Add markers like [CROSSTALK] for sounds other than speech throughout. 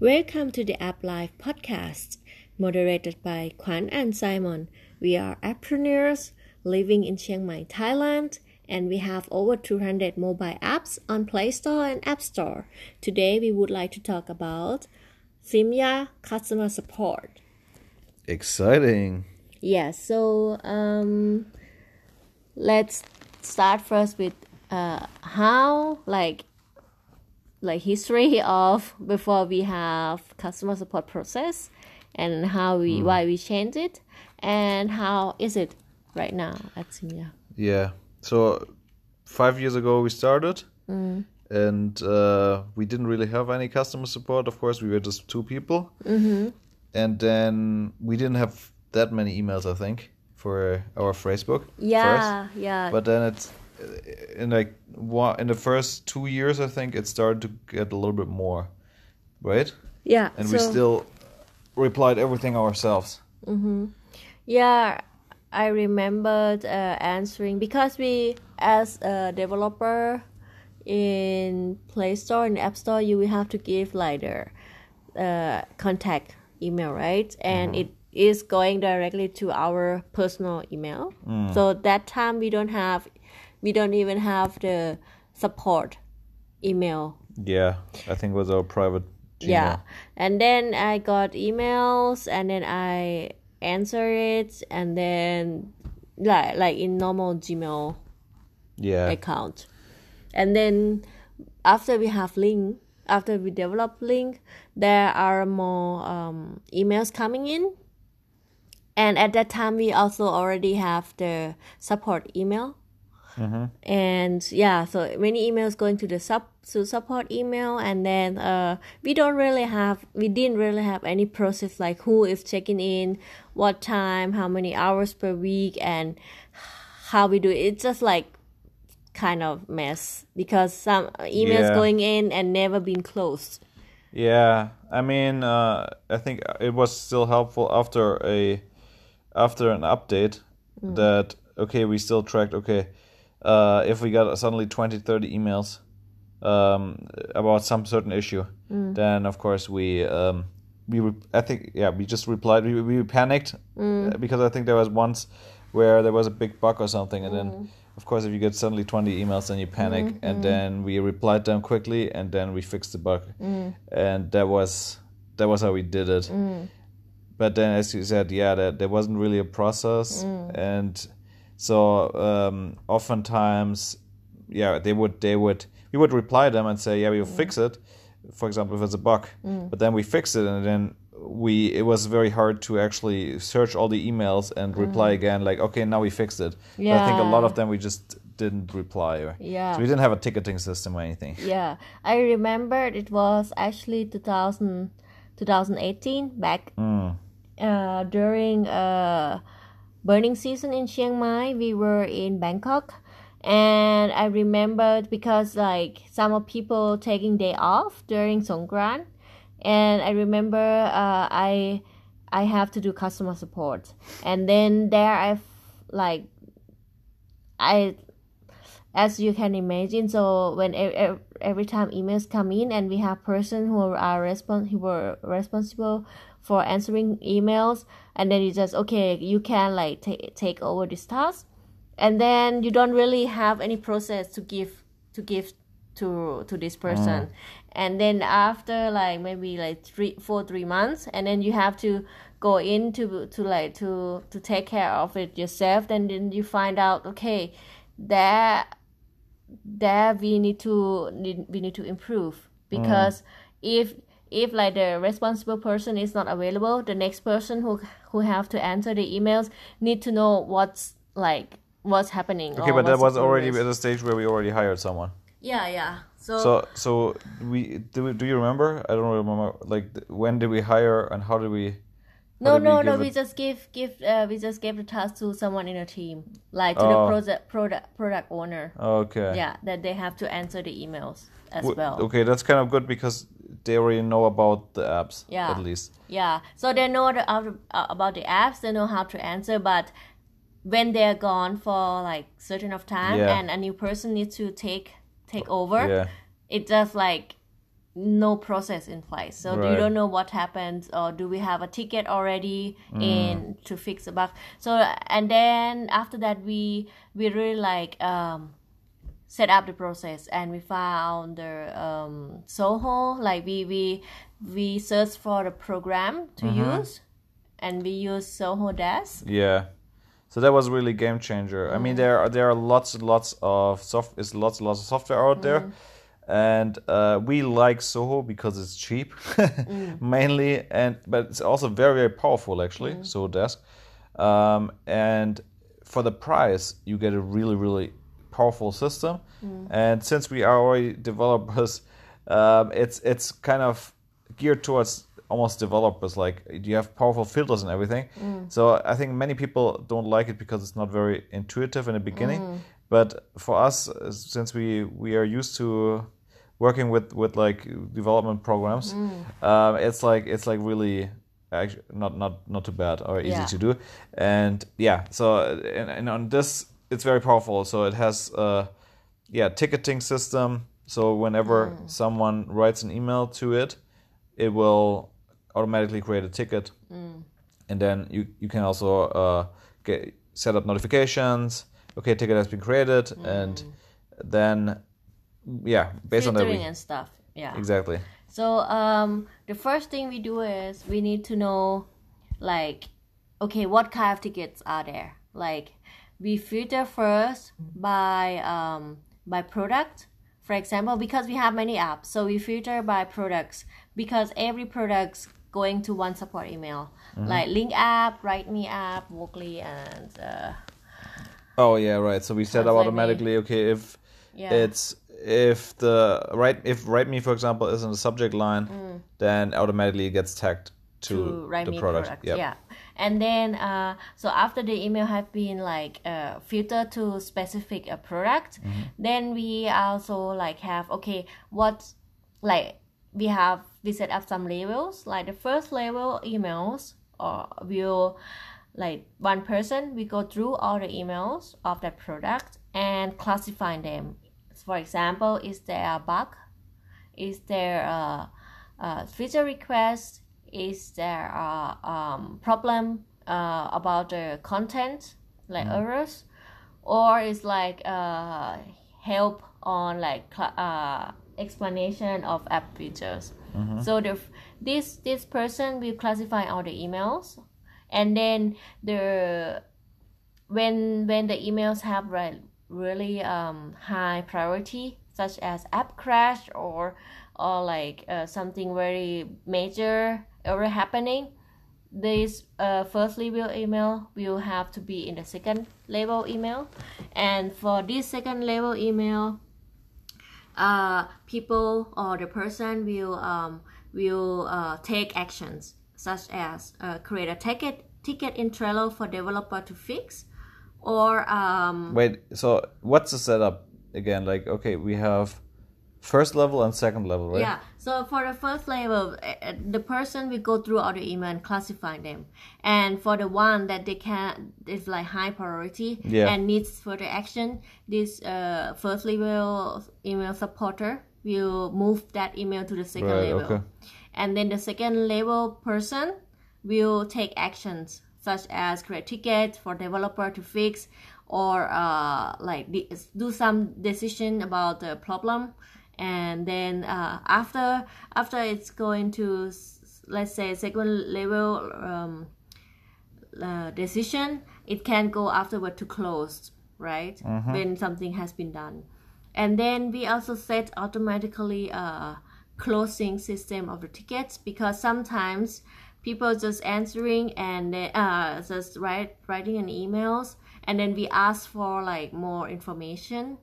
Welcome to the App Life podcast, moderated by Kwan and Simon. We are appreneurs living in Chiang Mai, Thailand, and we have over 200 mobile apps on Play Store and App Store. Today, we would like to talk about Simya customer support. Exciting. Yeah, so um, let's start first with uh, how like like history of before we have customer support process and how we why we change it and how is it right now at Simya. Yeah. So five years ago we started, and uh, we didn't really have any customer support. Of course, we were just two people, mm-hmm. and then we didn't have that many emails. I think for our Facebook. Yeah, First. yeah. But then it's in like in the first two years, I think it started to get a little bit more, right? yeah. And we still replied everything ourselves. Yeah, I remembered uh, answering because we, as a developer in Play Store and App Store, you will have to give like the uh, contact email, right? And it is going directly to our personal email. So that time we don't have, we don't even have the support email Yeah, I think it was our private. Gmail. yeah and then i got emails and then i answer it and then like like in normal gmail Yeah. account and then after we have link after we develop Ling there are more um, emails coming in and at that time we also already have the support email and yeah so many emails going to the sub to support email. And then uh we don't really have we didn't really have any process like who is checking in what time how many hours per week and how we do it. It's just like kind of mess because some emails Yeah. going in and never been closed. Yeah, I mean, uh, I think it was still helpful after a after an update that okay, we still tracked okay, uh, if we got suddenly 20, 30 emails um, about some certain issue, then of course we um, we re- I think yeah we just replied we we panicked uh, because I think there was once where there was a big bug or something and then of course if you get suddenly 20 emails then you panic and then we replied them quickly and then we fixed the bug. And that was that was how we did it. But then as you said yeah there, there wasn't really a process and so um, oftentimes yeah they would they would we would reply them and say yeah we'll fix it for example if it's a bug. But then we fix it and then we it was very hard to actually search all the emails and reply again like okay now we fixed it. But i think a lot of them we just didn't reply or Yeah. so we didn't have a ticketing system or anything. Yeah, I remembered it was actually 2000, 2018 back uh, during uh, burning season in Chiang Mai. We were in Bangkok, and I remembered because like some of people taking day off during Songkran, and I remember uh, I I have to do customer support, and then there I like I as you can imagine so when every time emails come in and we have person who are respon- who were responsible for answering emails and then you just okay you can like take take over this task. And then you don't really have any process to give to give to to this person. Mm. And then after like maybe like three four three months and then you have to go in to to like to to take care of it yourself then then you find out okay there there we need to need, we need to improve. Because if if like the responsible person is not available the next person who who have to answer the emails need to know what's like what's happening okay but that was already at a stage where we already hired someone. Yeah yeah. So, so so we do, we- do you remember? I don't remember like when did we hire and how did we no no no we just give give uh, we just gave the task to someone in the team like to Oh. the project product product owner okay yeah that they have to answer the emails as W- well okay that's kind of good because they already know about the apps Yeah. at least Yeah, so they know the, uh, about the apps. They know how to answer, but when they're gone for like certain of time Yeah. and a new person needs to take take over, yeah it just like no process in place so you don't know what happens or do we have a ticket already Mm. in to fix a bug so and then after that we we really like um set up the process and we found the um Zoho like we we we search for the program to Mm-hmm. use and we use Zoho desk Yeah. So that was really game changer. I mean, there are there are lots and lots of soft is lots and lots of software out there, and uh, we like Zoho because it's cheap, [LAUGHS] mainly, and but it's also very very powerful actually. Zoho Desk, um, and for the price, you get a really really powerful system. And since we are already developers, um, it's it's kind of geared towards almost developers like you have powerful filters and everything. So i think many people don't like it because it's not very intuitive in the beginning. But for us since we we are used to working with with like development programs um, it's like it's like really actually not not not too bad or easy Yeah. to do. And yeah so uh, and, and on this it's very powerful. So it has uh yeah ticketing system. So whenever someone writes an email to it it will automatically create a ticket. And then you you can also uh, get set up notifications. Okay ticket has been created. And then yeah based on that filtering we, and stuff yeah exactly So um, the first thing we do is we need to know, like, okay, what kind of tickets are there? Like, we filter first by um, by product. For example, because we have many apps, so we filter by products because every product's going to one support email, like Ling app, Write Me app, Walkly, and uh, oh yeah right so we set up automatically okay if yeah. it's if the right if write me for example is in the subject line then automatically it gets tagged to, to write the me product, product. Yep. Yeah. And then uh, so after the email have been like uh, filtered to specific uh, product, Mm-hmm. then we also like have okay what like we have we set up some labels like the first level emails or will like one person we go through all the emails of that product and classify them for example is there a bug? Is there a, a feature request? Is there a um, problem uh, about the content like errors? Or is like uh, help on like uh, explanation of app features. So the this this person will classify all the emails and then the when when the emails have like really um, high priority such as app crash or or like uh, something very major error happening. This uh, first level email will have to be in the second level email. And for this second level email uh, people or the person will um, will uh, take actions such as uh, create a ticket ticket in Trello for developer to fix or um, wait so what's the setup again like okay we have first level and second level right Yeah. So for the first level, uh, uh, the person will go through all the email and classify them. And for the one that they can is like high priority Yeah. and needs further action, this uh, first level email supporter will move that email to the second Right, level. okay. And then the second level person will take actions such as create tickets for developer to fix or uh, like do some decision about the problem. And then uh, after after it's going to let's say second level um, uh, decision it can go afterward to closed right? When something has been done. And then we also set automatically a closing system of the tickets because sometimes people just answering and they, uh, just write writing an emails and then we ask for like more information.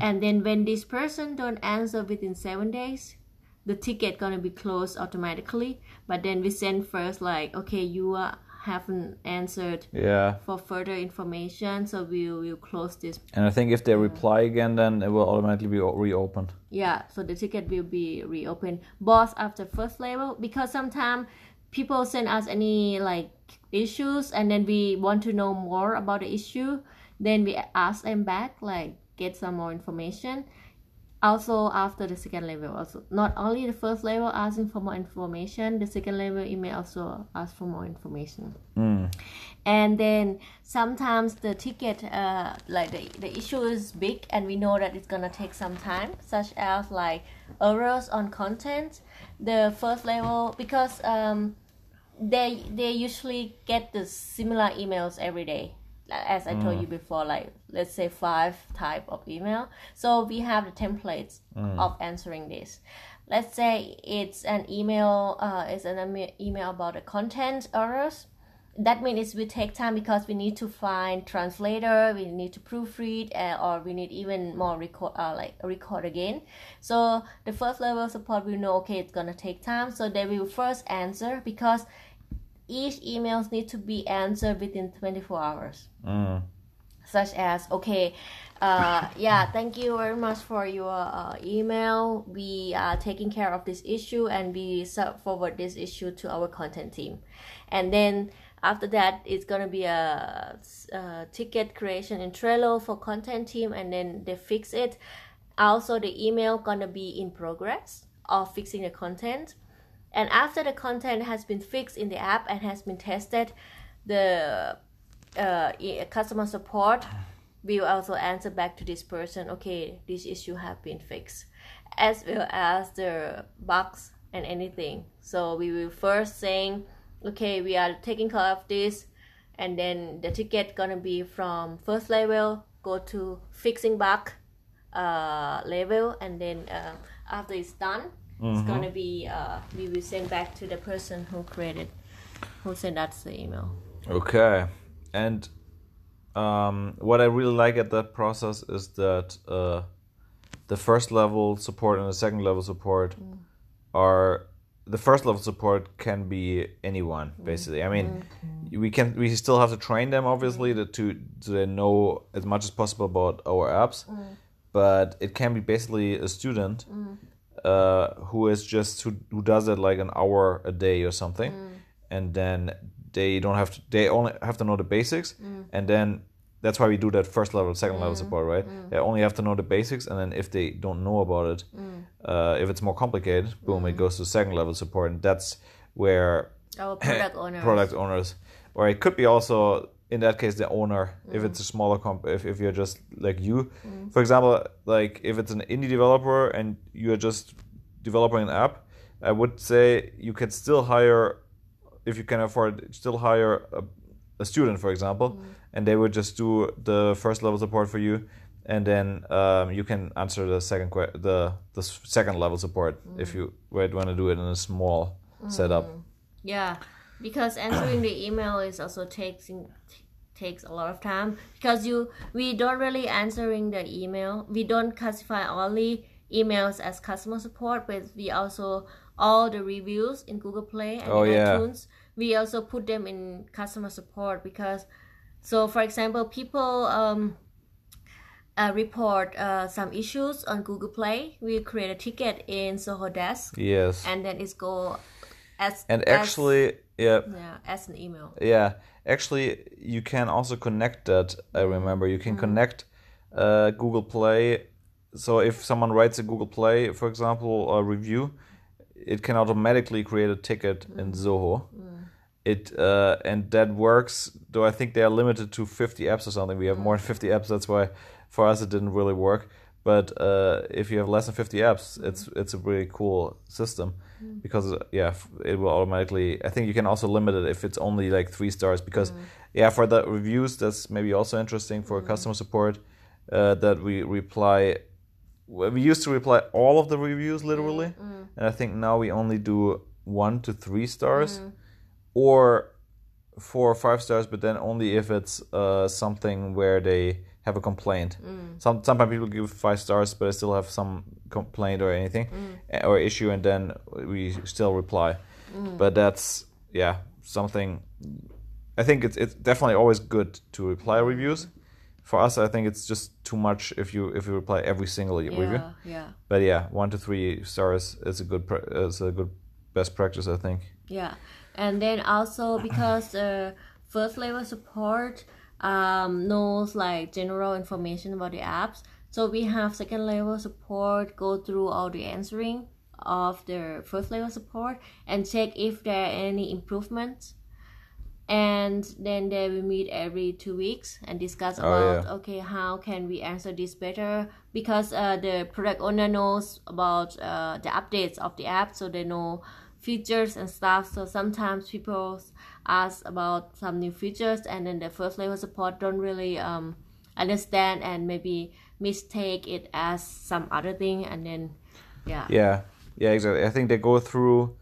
And then when this person don't answer within seven days the ticket gonna be closed automatically. But then we send first like okay you uh, haven't answered yeah. for further information so we will close this. And i think if they reply again then it will automatically be reopened. Yeah so the ticket will be reopened both after first level because sometimes people send us any like issues and then we want to know more about the issue then we ask them back like get some more information. Also after the second level also not only the first level asking for more information the second level you may also ask for more information. Mm. and then sometimes the ticket uh, like the, the issue is big and we know that it's gonna take some time such as like errors on content. The first level because um, they they usually get the similar emails every day as I told you before, like let's say five type of email. So we have the templates of answering this. Let's say it's an email, uh, it's an email about the content errors. That means it will take time because we need to find translator, we need to proofread, uh, or we need even more record, uh, like record again. So the first level support will know, okay, it's gonna take time. So they will first answer because each emails need to be answered within 24 hours. Mm. such as okay uh, yeah thank you very much for your uh, email. We are taking care of this issue and we sub- forward this issue to our content team. And then after that it's gonna be a, a ticket creation in trello for content team and then they fix it. Also the email gonna be in progress of fixing the content and after the content has been fixed in the app and has been tested the uh, customer support will also answer back to this person okay this issue have been fixed as well as the bugs and anything. So we will first saying okay we are taking care of this and then the ticket gonna be from first level go to fixing bug uh, level and then uh, after it's done it's mm-hmm. gonna be uh, we will send back to the person who created who sent us the email. Okay, and um, what I really like at that process is that uh, the first level support and the second level support mm. are the first level support can be anyone mm. basically. I mean, mm. we can we still have to train them obviously to to, to know as much as possible about our apps, but it can be basically a student uh, who is just who, who does it like an hour a day or something, mm. and then they don't have to they only have to know the basics, mm. and then that's why we do that first level, second level mm. support, right? They only have to know the basics, and then if they don't know about it, uh, if it's more complicated, boom, it goes to second level support, and that's where our product owner [COUGHS] product owners, or it could be also in that case the owner if it's a mm. smaller comp if, if you're just like you. Mm. For example like if it's an indie developer and you're just developing an app i would say you can still hire if you can afford still hire a, a student for example mm. and they would just do the first level support for you and then um, you can answer the second que- the the second level support if you would want to do it in a small setup. Yeah, because answering the email is also takes takes a lot of time because you we don't really answering the email. We don't classify only emails as customer support, but we also all the reviews in Google Play and Oh, in yeah. iTunes. We also put them in customer support because so for example, people um uh, report uh, some issues on Google Play. We create a ticket in Zoho Desk, yes and then it's go as and as- actually yeah yeah, as an email. Yeah, actually, you can also connect that. I remember you can connect uh, Google Play. So if someone writes a Google Play, for example, a review, it can automatically create a ticket in Zoho. It uh, and that works. Though I think they are limited to 50 apps or something. We have more than 50 apps. That's why for us it didn't really work. But uh, if you have less than 50 apps, it's it's a really cool system because yeah, it will automatically. I think you can also limit it if it's only like three stars because mm. yeah, for the reviews that's maybe also interesting for mm. customer support uh, that we reply. We used to reply all of the reviews mm, literally, and I think now we only do one to three stars, or four or five stars, but then only if it's uh, something where they have a complaint. Some sometimes people give five stars, but I still have some complaint or anything uh, or issue, and then we still reply. But that's yeah something. I think it's it's definitely always good to reply reviews. For us, I think it's just too much if you if you reply every single review. Yeah, yeah, But yeah, one to three stars is a good is a good best practice, I think. yeah. And then also because uh, first level support um, knows like general information about the apps, So we have second level support go through all the answering of the first level support and check if there are any improvements. And then they will meet every two weeks and discuss Oh, about yeah. okay how can we answer this better? Because uh, the product owner knows about uh, the updates of the app so they know features and stuff. So sometimes people ask about some new features and then the first level support don't really um, understand and maybe mistake it as some other thing and then yeah Yeah, yeah, exactly. I think they go through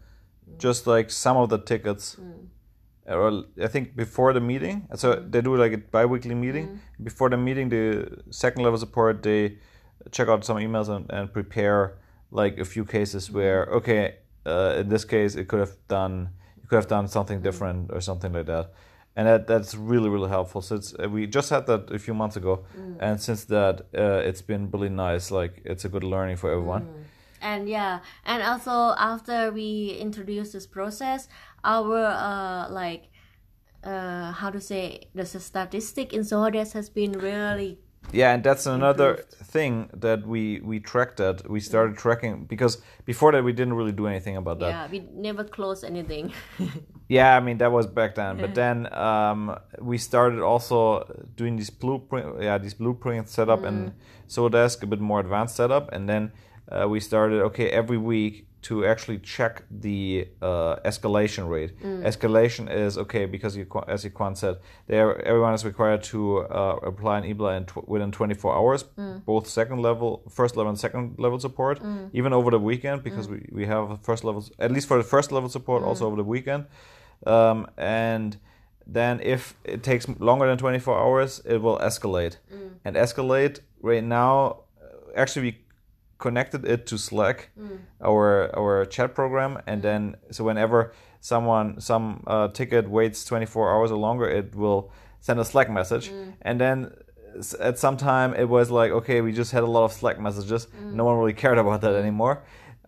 just like some of the tickets. Or I think before the meeting, so they do like a bi-weekly meeting. Before the meeting, the second level support they check out some emails and, and prepare like a few cases where okay, uh, in this case it could have done could have done something different or something like that, and that that's really really helpful. So it's uh, we just had that a few months ago, and since that uh, it's been really nice. Like it's a good learning for everyone. and yeah and also after we introduce this process our uh like uh how to say the statistic in Zohodesk has been really Yeah, and that's another thing that we we tracked that. We started tracking because before that we didn't really do anything about that. yeah we never closed anything. [LAUGHS] Yeah, I mean that was back then, but then um, we started also doing these blueprint, yeah, these blueprint setup and Zohodesk a bit more advanced setup, and then uh, we started okay every week to actually check the uh, escalation rate. Escalation is okay because you, as said, there everyone is required to uh, apply an EBLA in tw- within 24 hours, both second level, first level, and second level support, even over the weekend because we, we have first level, at least for the first level support also over the weekend. Um, and then if it takes longer than 24 hours, it will escalate. And escalate right now, uh, actually, we connected it to Slack, our our chat program, and then so whenever someone some uh, ticket waits 24 hours or longer, it will send a Slack message, and then at some time it was like okay, we just had a lot of Slack messages, no one really cared about that anymore.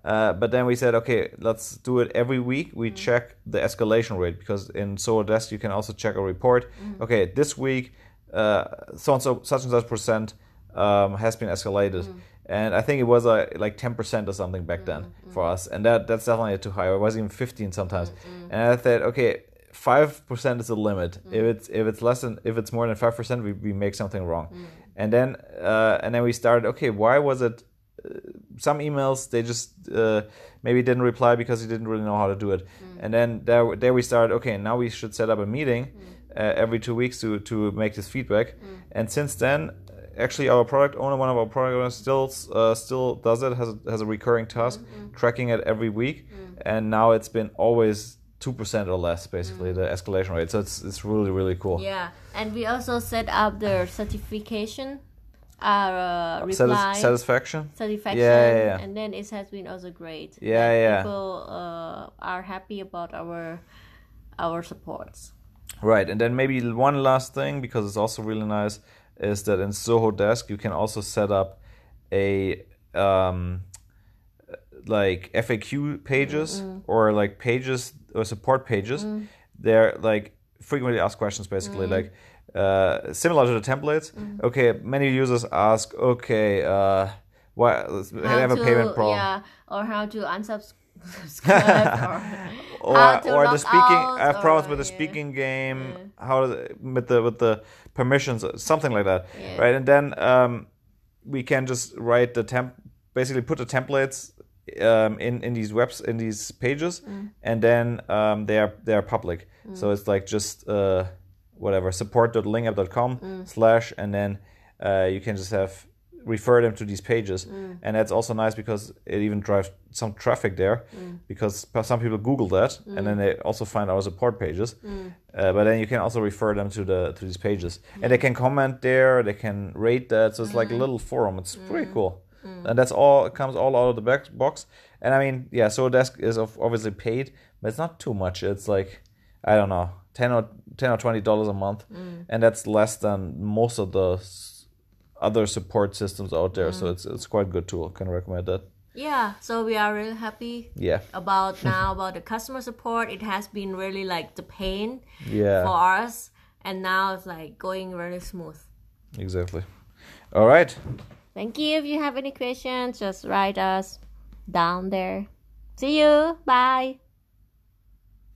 Uh, but then we said, okay, let's do it every week. We check the escalation rate because in Zohodesk you can also check a report. Okay, this week, uh, so and so, such and such percent um, has been escalated, and I think it was uh, like ten percent or something back then for us, and that that's definitely too high. It was even fifteen sometimes, and I thought, okay, five percent is the limit. If it's if it's less than if it's more than five percent, we, we make something wrong, and then uh, and then we started. Okay, why was it? some emails they just uh, maybe didn't reply because he didn't really know how to do it. And then there, there we started okay now we should set up a meeting uh, every two weeks to, to make this feedback. And since then actually our product owner one of our product owners still uh, still does it has a, has a recurring task tracking it every week. And now it's been always 2% or less basically the escalation rate. So it's it's really really cool. Yeah. And we also set up the certification our uh, Satis- reply. satisfaction? Satisfaction. Yeah, yeah, yeah. and then it has been also great. Yeah, And yeah. people uh, are happy about our our supports. Right, and then maybe one last thing because it's also really nice is that in Zoho Desk you can also set up a um, like FAQ pages or like pages or support pages. They're like frequently asked questions basically like uh, similar to the templates. Okay, many users ask, okay, uh, why I have a payment problem. yeah or how to unsubscribe [LAUGHS] [LAUGHS] or, or how the speaking I have problems with the yeah. speaking game how does it- with the with the permissions something like that Yeah. right and then um, we can just write the temp basically put the templates um, in in these webs in these pages Mm. and then um, they are they are public so it's like just uh, whatever support.lingup.com Mm. slash and then uh, you can just have refer them to these pages. Mm. and that's also nice because it even drives some traffic there Mm. because some people google that and then they also find our support pages. Mm. uh, but then you can also refer them to the to these pages. And they can comment there they can rate that. So it's Mm. like a little forum. It's pretty cool. And that's all it comes all out of the back box. And i mean yeah Zoho desk is obviously paid but it's not too much. It's like i don't know 10 or 10 or 20 dollars a month. And that's less than most of the other support systems out there so mm. it's it's quite a good tool can recommend that yeah so we are really happy yeah [LAUGHS] about now about the customer support it has been really like the pain yeah for us and now it's like going really smooth Exactly. All right. Thank you. If you have any questions, just write us down there. See you. Bye.